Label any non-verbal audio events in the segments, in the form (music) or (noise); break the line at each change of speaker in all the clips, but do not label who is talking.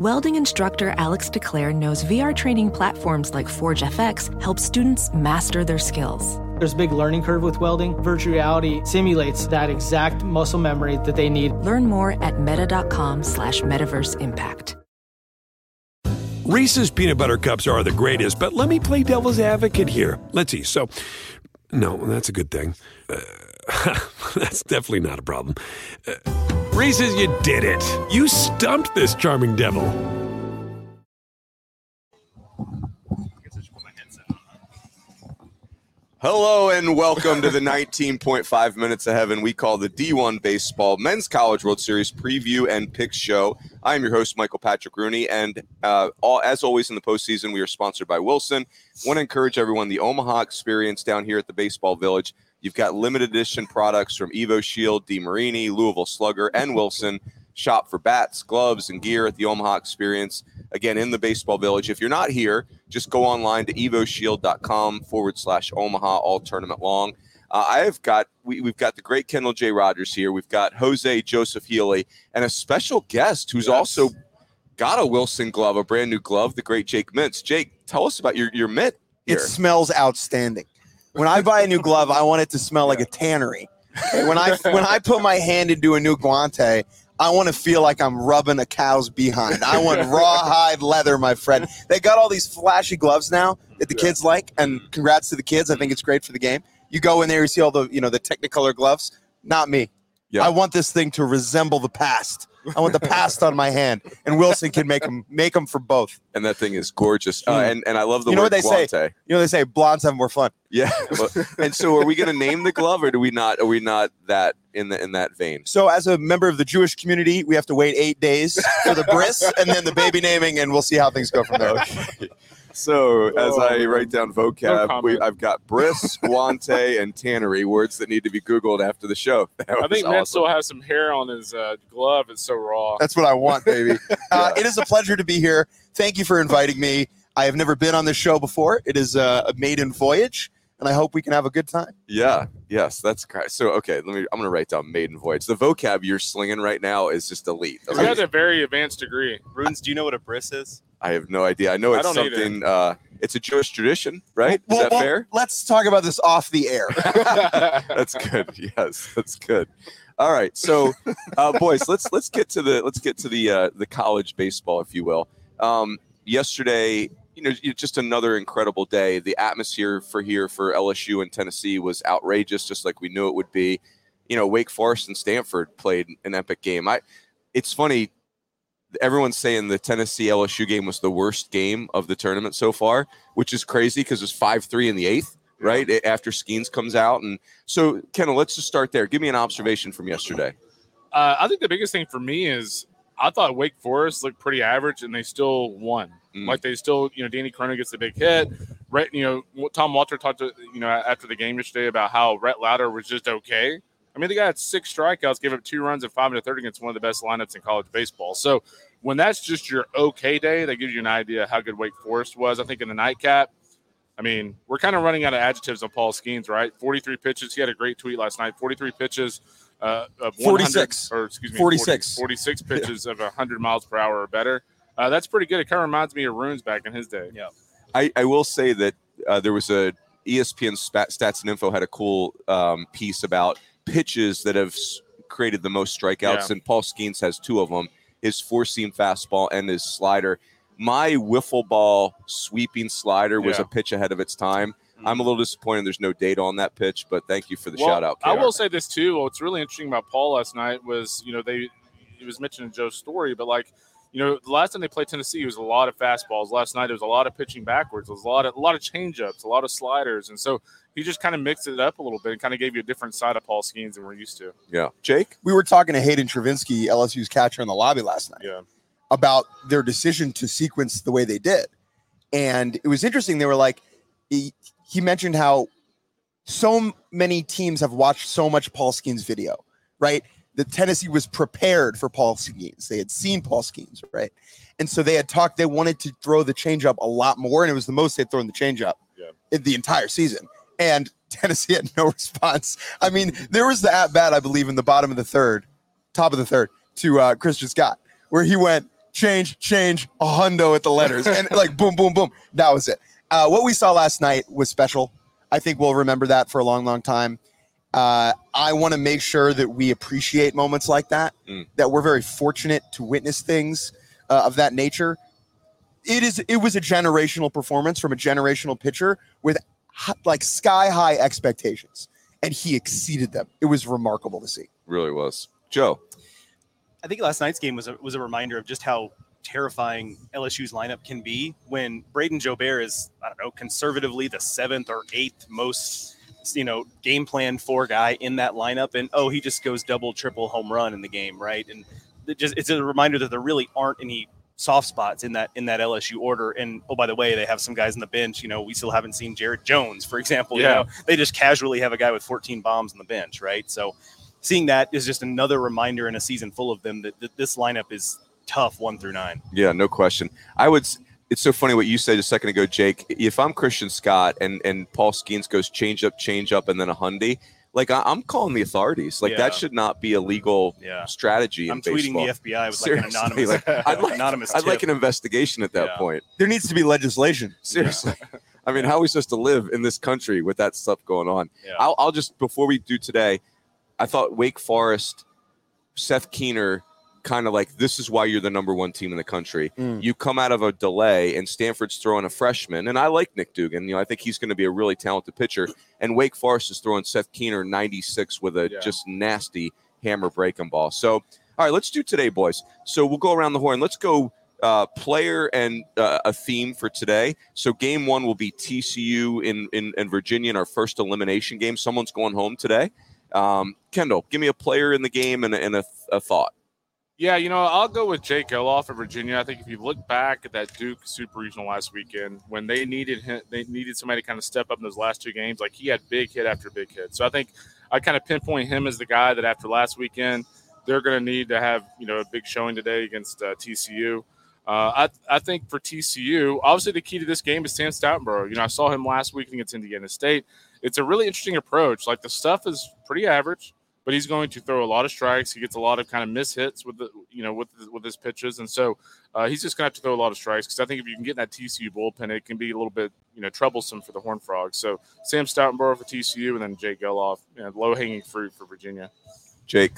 Welding instructor Alex DeClaire knows VR training platforms like Forge FX help students master their skills.
There's a big learning curve with welding. Virtual reality simulates that exact muscle memory that they need.
Learn more at meta.com slash metaverse impact.
Reese's peanut butter cups are the greatest, but let me play devil's advocate here. Let's see. So, no, that's a good thing. Uh, (laughs) that's definitely not a problem. Uh, Reese's, you did it. You stumped this charming devil.
Hello and welcome to the (laughs) 19.5 minutes of heaven we call the D1 Baseball Men's College World Series preview and pick show. I am your host Michael Patrick Rooney, and uh, all, as always in the postseason, we are sponsored by Wilson. Want to encourage everyone the Omaha experience down here at the Baseball Village. You've got limited edition products from EvoShield, DeMarini, Louisville Slugger, and Wilson. Shop for bats, gloves, and gear at the Omaha Experience. Again, in the Baseball Village. If you're not here, just go online to evoshield.com forward slash Omaha all tournament long. Uh, I have got we, have got the great Kendall J. Rogers here. We've got Jose Joseph Healy and a special guest who's yes. also got a Wilson glove, a brand new glove, the great Jake Mintz. Jake, tell us about your your mitt. Here.
It smells outstanding. When I buy a new glove, I want it to smell like a tannery. When I when I put my hand into a new guante, I want to feel like I'm rubbing a cow's behind. I want rawhide (laughs) leather, my friend. They got all these flashy gloves now that the kids like, and congrats to the kids. I think it's great for the game. You go in there, you see all the you know the Technicolor gloves. Not me. Yeah. I want this thing to resemble the past. I want the past on my hand, and Wilson can make them make them for both.
And that thing is gorgeous. Uh, and and I love the
you know
what
they
guante.
say. You know they say blondes have more fun.
Yeah. and so, are we going to name the glove, or do we not? Are we not that in the in that vein?
So, as a member of the Jewish community, we have to wait eight days for the bris and then the baby naming, and we'll see how things go from there.
Okay. So as I write down vocab, no we, I've got bris, (laughs) guante, and tannery words that need to be Googled after the show. (laughs)
I think awesome. still has some hair on his uh, glove. It's so raw.
That's what I want, baby. yeah. (laughs) uh, it is a pleasure to be here. Thank you for inviting me. I have never been on this show before. It is a, a maiden voyage and I hope we can have a good time.
Yeah, yes, that's great. So, okay, let me. I'm going to write down maiden voyage. The vocab you're slinging right now is just elite.
Okay. has a very advanced degree.
Runes, do you know what a bris is?
I have no idea. I know it's I something. Uh, it's a Jewish tradition, right? Well, is that well, fair?
Let's talk about this off the air. (laughs) (laughs)
that's good. Yes, that's good. All right, so uh, boys, let's let's get to the let's get to the uh, the college baseball, if you will. Um, yesterday, you know, just another incredible day. The atmosphere for here for LSU and Tennessee was outrageous, just like we knew it would be. You know, Wake Forest and Stanford played an epic game. I, it's funny everyone's saying the Tennessee LSU game was the worst game of the tournament so far, which is crazy because it's five three in the eighth, right after Skenes comes out. And so, Kendall, let's just start there. Give me an observation from yesterday.
Uh, I think the biggest thing for me is I thought Wake Forest looked pretty average, and they still won. Mm. Like they still, you know, Danny Corona gets a big hit. Rhett, you know, Tom Walter talked to you know after the game yesterday about how Rhett Lowder was just okay. I mean, the guy had six strikeouts, gave up two runs and five and a third against one of the best lineups in college baseball. So when that's just your okay day, that gives you an idea how good Wake Forest was. I think in the nightcap, I mean, we're kind of running out of adjectives on Paul Skenes, right? 43 pitches. He had a great tweet last night. 43 pitches uh, of
46
or excuse me,
46,
40, 46 pitches yeah. of 100 miles per hour or better. Uh, that's pretty good. It kind of reminds me of Runes back in his day.
Yeah.
I, I will say that uh, there was a ESPN Stats and Info had a cool um, piece about pitches that have created the most strikeouts, yeah. and Paul Skenes has two of them: his four seam fastball and his slider. My wiffle ball sweeping slider was yeah. a pitch ahead of its time. Mm-hmm. I'm a little disappointed there's no data on that pitch, but thank you for the
well,
shout out.
I will say this too. What's really interesting about Paul last night was, you know, they it was mentioned in Joe's story, but like you know, the last time they played Tennessee, it was a lot of fastballs. Last night, it was a lot of pitching backwards. It was a lot of a lot of changeups, a lot of sliders, and so he just kind of mixed it up a little bit and kind of gave you a different side of Paul Skenes than we're used to.
Yeah, Jake,
we were talking to Hayden Travinski, LSU's catcher, in the lobby last night.
Yeah,
about their decision to sequence the way they did, and it was interesting. They were like, he, he mentioned how so many teams have watched so much Paul Skenes video, right? The Tennessee was prepared for Paul Skenes. They had seen Paul Skenes, right? And so they had talked, they wanted to throw the changeup a lot more, and it was the most they'd thrown the changeup yeah. in the entire season. And (laughs) Tennessee had no response. I mean, there was the at bat, I believe, in the bottom of the third, top of the third, to uh, Christian Scott, where he went, change, change, a hundo at the letters, and (laughs) like boom, boom, boom. That was it. Uh, what we saw last night was special. I think we'll remember that for a long, long time. Uh, I want to make sure that we appreciate moments like that.
Mm.
That we're very fortunate to witness things uh, of that nature. It is. It was a generational performance from a generational pitcher with like sky high expectations, and he exceeded them. It was remarkable to see.
Really was. Joe.
I think last night's game was a, was a reminder of just how terrifying LSU's lineup can be when Brayden Jobert is I don't know conservatively the seventh or eighth most you know game plan for guy in that lineup and oh he just goes double triple home run in the game right and it just it's a reminder that there really aren't any soft spots in that in that LSU order and oh by the way they have some guys on the bench you know we still haven't seen Jared Jones for example
Yeah.
you know they just casually have a guy with 14 bombs on the bench right so seeing that is just another reminder in a season full of them that, that this lineup is tough one through nine.
Yeah, no question. I would. S- It's so funny what you said a second ago, Jake. If I'm Christian Scott and and Paul Skenes goes change up, change up, and then a Hyundai, like I, I'm calling the authorities. Like
Yeah.
that should not be a legal
Yeah.
strategy in
I'm tweeting
baseball.
the FBI with
Seriously,
like an anonymous,
like, (laughs) I'd like,
anonymous
I'd like an investigation at that
Yeah.
point.
There needs to be legislation. (laughs)
Seriously. I mean, how are we supposed to live in this country with that stuff going on?
Yeah.
I'll, I'll just, before we do today, I thought Wake Forest, Seth Keener, kind of like, this is why you're the number one team in the country.
Mm.
You come out of a delay, and Stanford's throwing a freshman, and I like Nick Dugan. You know, I think he's going to be a really talented pitcher. And Wake Forest is throwing Seth Keener 96 with a
Yeah.
just nasty hammer breaking ball. So, all right, let's do today, boys. So we'll go around the horn. Let's go uh, player and uh, a theme for today. So game one will be TCU in, in, in Virginia in our first elimination game. Someone's going home today. Um, Kendall, give me a player in the game and, and a, a thought.
Yeah, you know, I'll go with Jake Gelof of Virginia. I think if you look back at that Duke Super Regional last weekend, when they needed him, they needed somebody to kind of step up in those last two games. Like he had big hit after big hit. So I think I kind of pinpoint him as the guy that after last weekend, they're going to need to have you know a big showing today against uh, TCU. Uh, I I think for TCU, obviously the key to this game is Sam Stoutenborough. You know, I saw him last week against Indiana State. It's a really interesting approach. Like the stuff is pretty average but he's going to throw a lot of strikes. He gets a lot of kind of miss hits with the you know with with his pitches, and so uh, he's just going to have to throw a lot of strikes because I think if you can get in that TCU bullpen, it can be a little bit you know troublesome for the Horn Frogs. So Sam Stoutenborough for TCU, and then Jake Gelof, you know, low hanging fruit for Virginia.
Jake.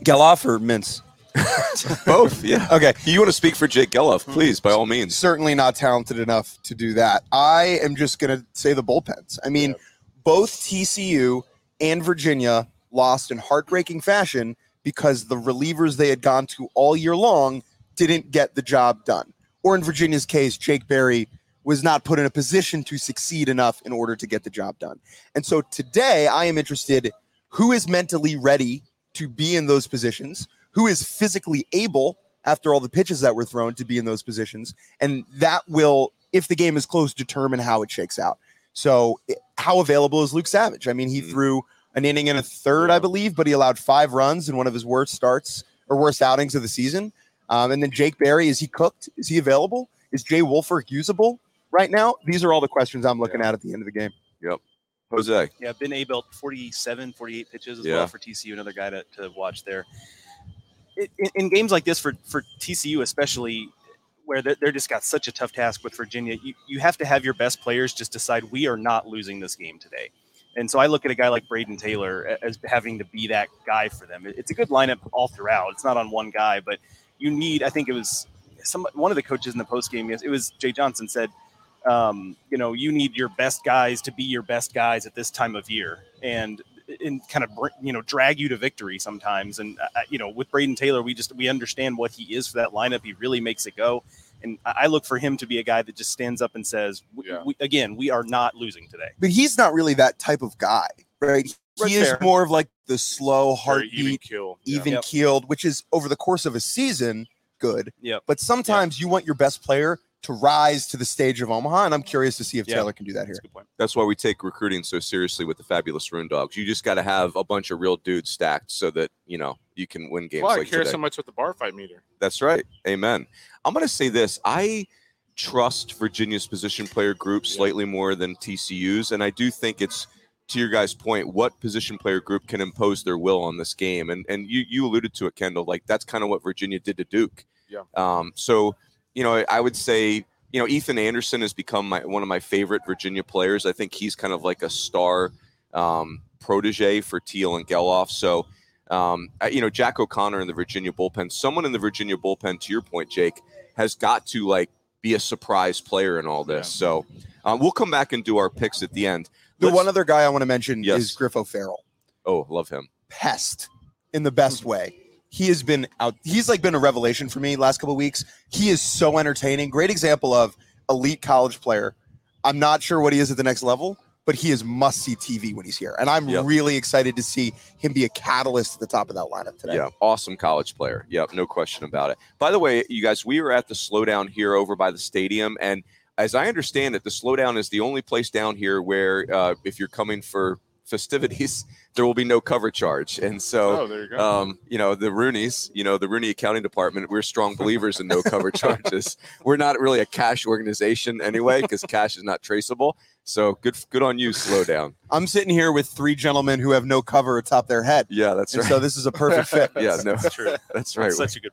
Gelof or Mintz? (laughs)
Both, yeah.
Okay.
You want to speak for Jake Gelof, please, by all means.
certainly not talented enough to do that. I am just going to say the bullpens. I mean, both TCU and Virginia lost in heartbreaking fashion because the relievers they had gone to all year long didn't get the job done. Or in Virginia's case, Jake Berry was not put in a position to succeed enough in order to get the job done. And so today I am interested who is mentally ready to be in those positions, who is physically able after all the pitches that were thrown to be in those positions, and that will if the game is close determine how it shakes out. So, how available is Luke Savage? I mean, he
Mhm.
threw an inning and a third, I believe, but he allowed five runs in one of his worst starts or worst outings of the season. Um, and then Jake Berry, is he cooked? Is he available? Is Jay Woolfolk usable right now? These are all the questions I'm looking at at the end of the game. Yep.
Jose.
Yeah, Ben Abelt, 47, 48 pitches as
Yeah.
well for TCU. Another guy to, to watch there. In, in, in games like this for, for TCU, especially where they're, they're just got such a tough task with Virginia, you, you have to have your best players just decide we are not losing this game today. And so I look at a guy like Brayden Taylor as having to be that guy for them. It's a good lineup all throughout. It's not on one guy, but you need. I think it was some one of the coaches in the post game. It was Jay Johnson said, um, you know, you need your best guys to be your best guys at this time of year, and and kind of you know drag you to victory sometimes. And uh, you know, with Brayden Taylor, we just we understand what he is for that lineup. He really makes it go. And I I look for him to be a guy that just stands up and says,
Yeah.
we, again, we are not losing today.
But he's not really that type of guy, right?
Right
He is
there.
more of like the slow
Very even
heartbeat,
kill. Yeah.
even keeled, which is over the course of a season good.
Yeah.
But sometimes you want your best player to rise to the stage of Omaha, and I'm curious to see if
Yeah.
Taylor can do that here.
That's a good point.
That's why we take recruiting so seriously with the fabulous Rune Dogs. You just got to have a bunch of real dudes stacked so that you know you can win games
Why I
like
care
today.
so much with the bar fight meter?
That's right. Amen. I'm going to say this. I trust Virginia's position player group slightly more than TCU's. And I do think it's, to your guys' point, what position player group can impose their will on this game. And and you, you alluded to it, Kendall. Like that's kind of what Virginia did to Duke.
Yeah.
Um, so you know, I would say you know Ethan Anderson has become my one of my favorite Virginia players. I think he's kind of like a star um, protege for Teel and Gelof. So. Um, I- you know, Jack O'Connor in the Virginia bullpen, someone in the Virginia bullpen, to your point, Jake, has got to like be a surprise player in all this. So um, we'll come back and do our picks at the end.
The
Let's-
one other guy I want to mention
Yes.
is Griff O'Ferrall.
Oh, love him.
Pest in the best (laughs) way. He has been out. He's like been a revelation for me last couple of weeks. He is so entertaining. Great example of elite college player. I'm not sure what he is at the next level, but he is must see TV when he's here. And I'm
Yep.
really excited to see him be a catalyst at the top of that lineup today.
Yeah, awesome college player. Yep, no question about it. By the way, you guys, we were at the slowdown here over by the stadium, and as I understand it, the slowdown is the only place down here where, uh, if you're coming for festivities, there will be no cover charge. And so,
oh, there you go.
um, you know, the Roonies, you know, the Rooney accounting department, we're strong believers in no cover (laughs) charges. We're not really a cash organization anyway, because cash is not traceable. So good, good on you. Slow down.
I'm sitting here with three gentlemen who have no cover atop their head.
Yeah, that's
And
right.
so this is a perfect fit. (laughs)
yeah, no,
That's true.
that's right.
That's such a good.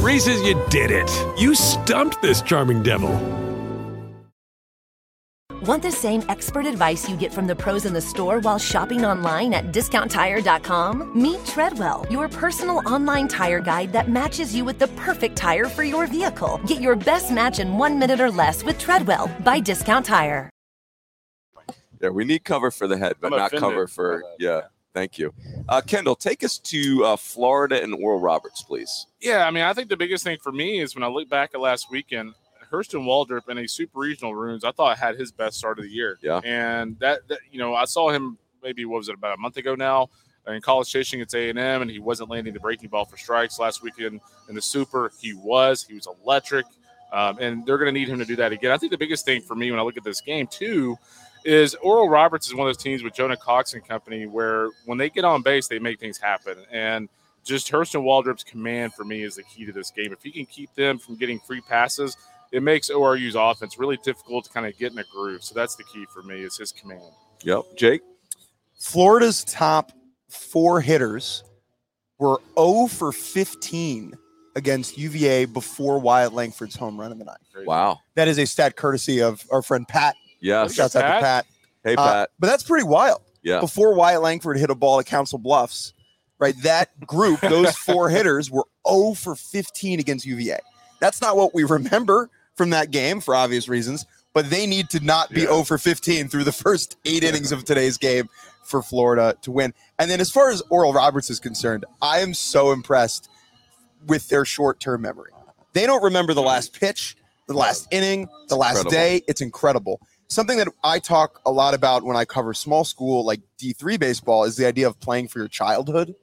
Reese's, you did it. You stumped this charming devil.
Want the same expert advice you get from the pros in the store while shopping online at discounttire.com? Meet Treadwell, your personal online tire guide that matches you with the perfect tire for your vehicle. Get your best match in one minute or less with Treadwell by Discount Tire.
Yeah, we need cover for the head, but
I'm
not
offended
cover for
by that.
yeah. Thank you, uh, Kendall. Take us to uh, Florida and Oral Roberts, please.
Yeah, I mean, I think the biggest thing for me is when I look back at last weekend, Hurston Waldrep in a super regional runes, I thought I had his best start of the year.
Yeah.
and that, that you know, I saw him maybe what was it about a month ago now in College Station against A and M, and he wasn't landing the breaking ball for strikes last weekend in the super. He was, he was electric, um, and they're going to need him to do that again. I think the biggest thing for me when I look at this game too is Oral Roberts is one of those teams with Jonah Cox and company where when they get on base, they make things happen. And just Hurston Waldrep's command for me is the key to this game. If he can keep them from getting free passes, it makes ORU's offense really difficult to kind of get in a groove. So that's the key for me is his command.
Yep, Jake.
Florida's top four hitters were 0 for 15 against UVA before Wyatt Langford's home run in the ninth.
Wow.
That is a stat courtesy of our friend Pat.
Yes.
Shouts out to
Pat.
Pat.
Hey,
Uh,
Pat.
but that's pretty wild.
yeah.
Before Wyatt Langford hit a ball at Council Bluffs, right? That group, those (laughs) four hitters were 0 for 15 against UVA. That's not what we remember from that game for obvious reasons, but they need to not be
Yeah.
0 for 15 through the first eight innings of today's game for Florida to win. And then as far as Oral Roberts is concerned, I am so impressed with their short term memory. They don't remember the last pitch, the last inning, the last
incredible.
day. It's incredible. Something that I talk a lot about when I cover small school, like D3 baseball, is the idea of playing for your childhood,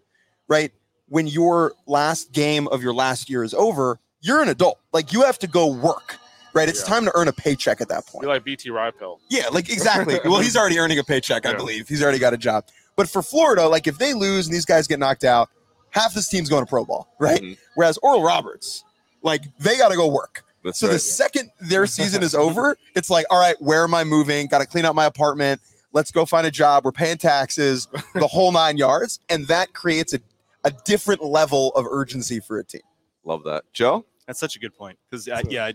right? When your last game of your last year is over, you're an adult. Like you have to go work, right? It's
Yeah.
time to earn a paycheck at that point.
like BT Riopelle.
Yeah, like exactly. well, he's already earning a paycheck, I
Yeah.
believe. He's already got a job. But for Florida, like if they lose and these guys get knocked out, half this team's going to pro ball, right?
Mhm.
Whereas Oral Roberts, like they got to go work.
That's
So
right.
the second their season is over, it's like, all right, where am I moving? Got to clean up my apartment. Let's go find a job. We're paying taxes, (laughs) the whole nine yards, and that creates a, a different level of urgency for a team.
Love that, Joe.
That's such a good point because uh, yeah, I,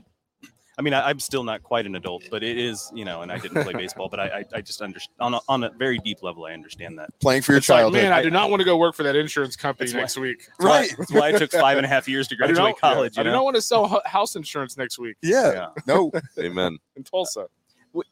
I mean I, I'm still not quite an adult, but it is you know, and I didn't play (laughs) baseball, but I I, I just understand on a, on a very deep level, I understand that.
Playing for your
It's like, man, I do not want to go work for that insurance company
That's why-
next week.
That's why-
Right.
That's why I took five and a half years to (laughs)
I do
graduate
not,
college.
I
you
do not want to sell house insurance next week
yeah,
Yeah.
no, (laughs)
Amen.
in Tulsa.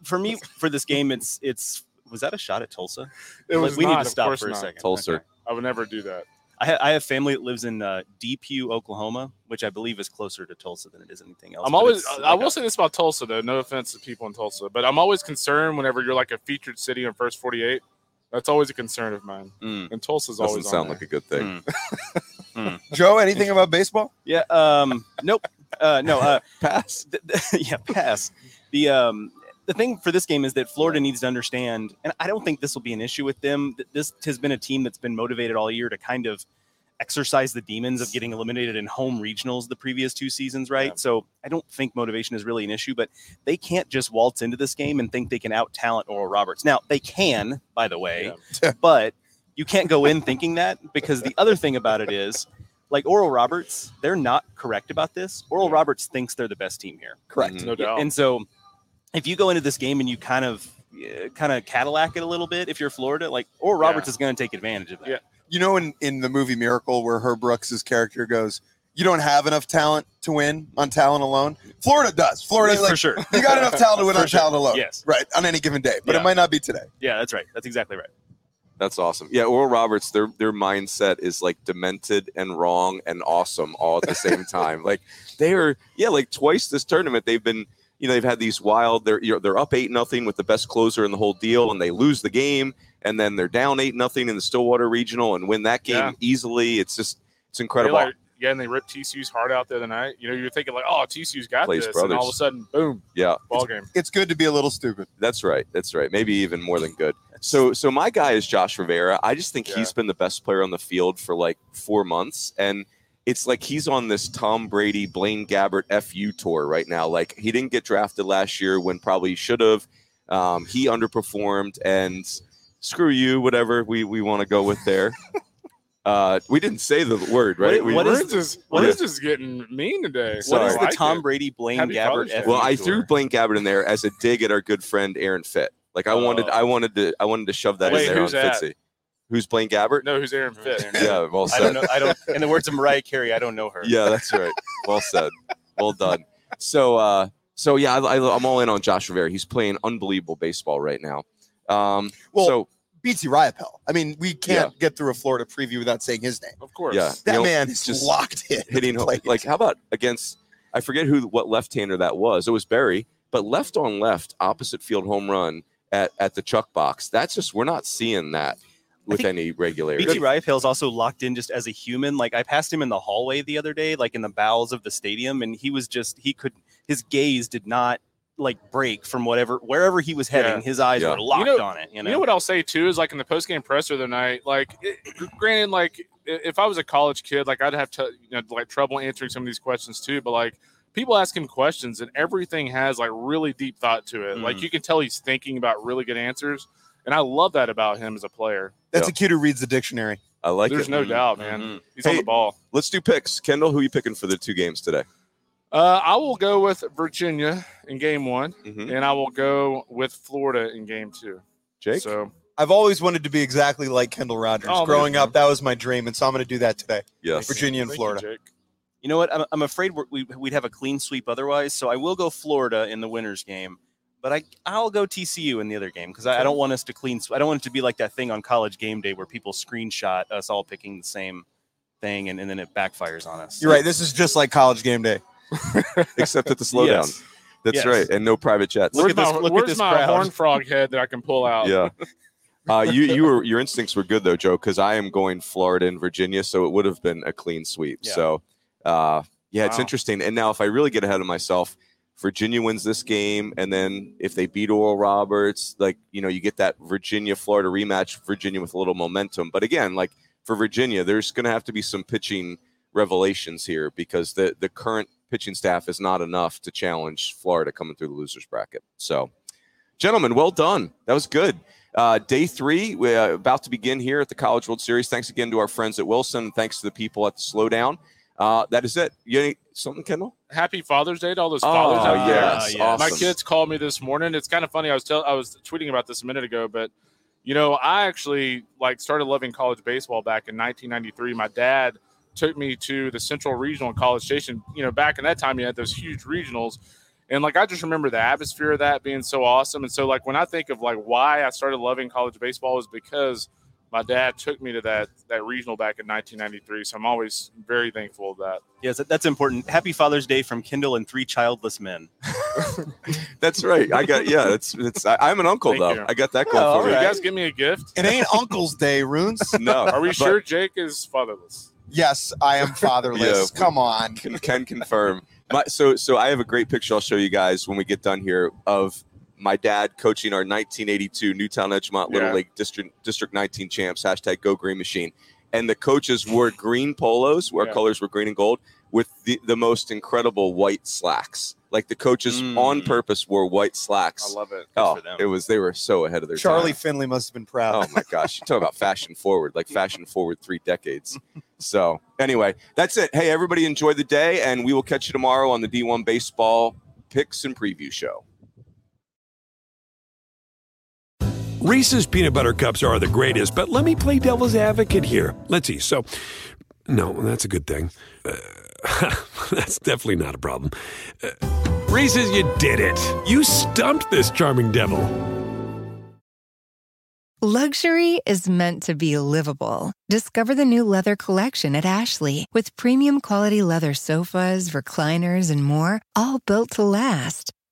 For me, for this game, it's it's was that a shot at Tulsa?
It
Like,
was
we
not,
need to stop for a
not.
second.
Tulsa.
Okay.
I would never do that.
I, ha- I have family that lives in uh, Depew, Oklahoma, which I believe is closer to Tulsa than it is anything else.
I'm always.
it's
I
like
will
a-
say this about Tulsa, though. No offense to people in Tulsa, but I'm always concerned whenever you're like a featured city in first 48. That's always a concern of mine.
Mm.
And Tulsa's
Doesn't
always
sound
on
like a good thing. (laughs)
Joe. Anything about baseball?
Yeah. Um. Nope. Uh. No. Uh.
Pass.
th- (laughs) th- yeah. Pass. The um the thing for this game is that Florida needs to understand, and I don't think this will be an issue with them. that This has been a team that's been motivated all year to kind of exercise the demons of getting eliminated in home regionals the previous two seasons, right?
Yeah.
So I don't think motivation is really an issue, but they can't just waltz into this game and think they can out talent Oral Roberts. Now they can, by the way, (laughs) but you can't go in thinking that because the other thing about it is like Oral Roberts, they're not correct about this. Oral Roberts thinks they're the best team here.
Correct.
Mhm.
No doubt.
And so if you go into this game and you kind of uh, kind of Cadillac it a little bit, if you're Florida, like or Roberts
Yeah.
is going to take advantage of that.
Yeah.
You know, in, in the movie Miracle, where Herb Brooks' character goes, You don't have enough talent to win on talent alone. Florida does. Florida, like,
for sure.
you got enough talent to win on
sure.
talent alone.
Yes.
Right. On any given day. But
Yeah.
it might not be today.
Yeah, that's right. That's exactly right.
That's awesome. Yeah, Oral Roberts, their their mindset is like demented and wrong and awesome all at the same (laughs) time. like they are, yeah, like twice this tournament they've been, you know, they've had these wild. They're you know, they're up eight nothing with the best closer in the whole deal, and they lose the game, and then they're down eight nothing in the Stillwater Regional and win that game
Yeah.
easily. It's just it's incredible.
like, yeah, and they ripped TCU's heart out the other night. You know, you're thinking like, oh, TCU's got
Plays
this, and all of a sudden, boom,
yeah,
ball game.
It's good to be a little stupid.
That's right. That's right. Maybe even more than good. (laughs) So so my guy is Josh Rivera. I just think he's been the best player on the field for like four months. And it's like he's on this Tom Brady, Blaine Gabbert FU tour right now. Like he didn't get drafted last year when probably he should have. Um, he underperformed and screw you, whatever we, we want to go with there. (laughs) uh, we didn't say the word, right?
What-
We-
what
We're
is-
just,
what
we're
is-
just getting mean today.
Sorry.
What is the Tom. Brady Blaine
Happy
Gabbert?
Father's
FU
Well, I threw Blaine Gabbert in there as a dig at our good friend Aaron Fitt. Like I wanted,
Oh.
I wanted to, I wanted to shove that
Wait,
in there on
that?
Fitzy. Who's Blaine Gabbert?
No, who's Aaron Fitt?
Yeah, well
I
said.
don't know. I don't. In the words of Mariah Carey, I don't know her.
Yeah, that's right. Well said. Well done. So, uh, so yeah, I, I, I'm all in on Josh Rivera. He's playing unbelievable baseball right now. Um,
Well,
so
BT Riopelle. I mean, we can't get through a Florida preview without saying his name.
Of course.
yeah,
That
you know,
man is
just
locked in.
hitting home. Like, how about against? I forget who, what left-hander that was. It was Barry, but left on left, opposite field home run at at the Chuck box. That's just we're not seeing that with any regularity.
BT Riopelle's also locked in just as a human. Like I passed him in the hallway the other day, like in the bowels of the stadium, and he was just he could his gaze did not like break from whatever wherever he was heading.
Yeah.
His eyes
Yeah.
were locked
You know-
on it. You
You
know,
know what I'll say too is like in the post game presser the night. Like, it, granted, like if I was a college kid, like I'd have to you know like trouble answering some of these questions too. But like people ask him questions and everything has like really deep thought to it. Like
Mhm.
you can tell he's thinking about really good answers, and I love that about him as a player.
That's
Yeah.
a kid who reads the dictionary.
I like it.
There's
it.
no
Mhm.
doubt, man.
Mhm.
He's on the ball.
Let's do picks. Kendall, who are you picking for the two games today?
Uh, I will go with Virginia in game one,
Mhm.
and I will go with Florida in game two.
Jake.
So
I've always wanted to be exactly like Kendall Rogers.
Oh, man.
Growing up, that was my dream, and so I'm going to do that today.
yes.
Virginia and
thank
Florida.
You, Jake.
You know what? I'm, I'm afraid we're, we, we'd have a clean sweep otherwise. So I will go Florida in the winners game, but I I'll go TCU in the other game because I, I don't want us to clean. I don't want it to be like that thing on college game day where people screenshot us all picking the same thing and, and then it backfires on us.
You're right. This is just like college game day. (laughs)
Except at the slowdown.
Yes.
That's
Yes.
right, and no private jets.
Look
Where's
at this-
my,
look at this
my
crowd.
horn frog head that I can pull out?
Yeah. (laughs) Uh, you you were your instincts were good though, Joe, because I am going Florida and Virginia, so it would have been a clean sweep.
Yeah.
So, uh, yeah, it's
Wow.
interesting. And now, if I really get ahead of myself, Virginia wins this game, and then if they beat Oral Roberts, like you know, you get that Virginia Florida rematch. Virginia with a little momentum, but again, like for Virginia, there's going to have to be some pitching revelations here because the the current pitching staff is not enough to challenge Florida coming through the losers bracket. So, gentlemen, well done. That was good. Uh, day three, we're about to begin here at the College World Series. Thanks again to our friends at Wilson. Thanks to the people at the Slowdown. Uh, that is it. You any, something, Kendall?
Happy Father's Day to all those
Oh,
fathers out there.
yes,
yes.
My kids called me this morning. It's kind of funny. I was tell I was tweeting about this a minute ago, but you know, I actually like started loving college baseball back in 1993. My dad took me to the Central Regional in College Station. You know, back in that time, you had those huge regionals, and like I just remember the atmosphere of that being so awesome. And so, like when I think of like why I started loving college baseball is because my dad took me to that that regional back in 1993. So I'm always very thankful of that.
Yes, that's important. Happy Father's Day from Kendall and three childless men. (laughs)
That's right. I got yeah. It's it's. I, I'm an uncle
Thank
though.
you.
I got that going
Oh,
for
all
Will you guys give me a gift?
It ain't Uncle's Day, Runes. (laughs)
No,
Are we
but
sure Jake is fatherless?
yes, I am fatherless.
Yeah.
Come on.
Can, can confirm. My, so so I have a great picture I'll show you guys when we get done here of my dad coaching our 1982 Newtown Edgemont Little
Yeah.
League District District 19 champs. Hashtag Go Green Machine. And the coaches wore green polos, where
Yeah.
colors were green and gold, with the, the most incredible white slacks. Like the coaches
Mm.
on purpose wore white slacks.
I love it.
oh,
for them.
it was they were so ahead of their
Charlie
time.
Finley must have been proud.
Oh my gosh, you talk about (laughs) fashion forward, like fashion forward three decades. (laughs) So anyway, that's it. Hey, everybody, enjoy the day, and we will catch you tomorrow on the D1 Baseball Picks and Preview Show.
Reese's peanut butter cups are the greatest, but let me play devil's advocate here. Let's see. So, no, that's a good thing. Uh, (laughs) that's definitely not a problem. Uh, Reese's, you did it. You stumped this charming devil.
Luxury is meant to be livable. Discover the new leather collection at Ashley with premium quality leather sofas, recliners, and more, all built to last.